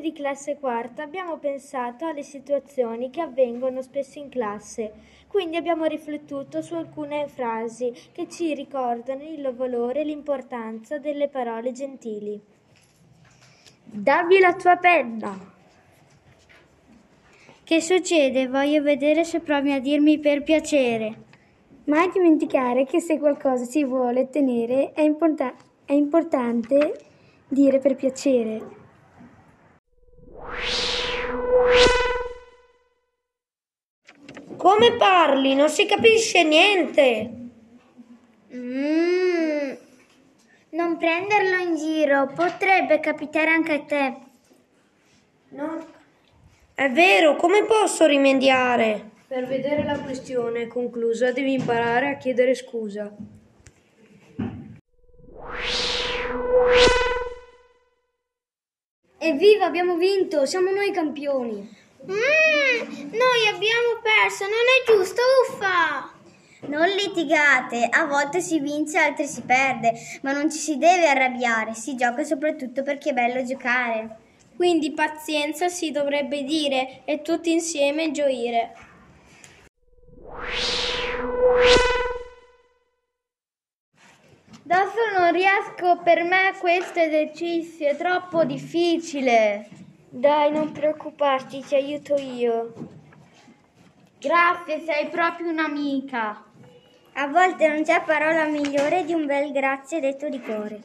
di classe quarta abbiamo pensato alle situazioni che avvengono spesso in classe, quindi abbiamo riflettuto su alcune frasi che ci ricordano il valore e l'importanza delle parole gentili. Dammi la tua penna. Che succede? Voglio vedere se provi a dirmi per piacere. Mai dimenticare che se qualcosa si vuole tenere è, importa- è importante dire per piacere. Come parli? Non si capisce niente. Mm, non prenderlo in giro, potrebbe capitare anche a te. No. È vero, come posso rimediare? Per vedere la questione conclusa devi imparare a chiedere scusa. Evviva, abbiamo vinto, siamo noi campioni. Mm, noi abbiamo perso, non è giusto, uffa! Non litigate, a volte si vince, altre si perde, ma non ci si deve arrabbiare, si gioca soprattutto perché è bello giocare. Quindi pazienza si dovrebbe dire e tutti insieme gioire. Adesso non riesco, per me questo esercizio è troppo difficile. Dai, non preoccuparti, ti aiuto io. Grazie, sei proprio un'amica. A volte non c'è parola migliore di un bel grazie detto di cuore.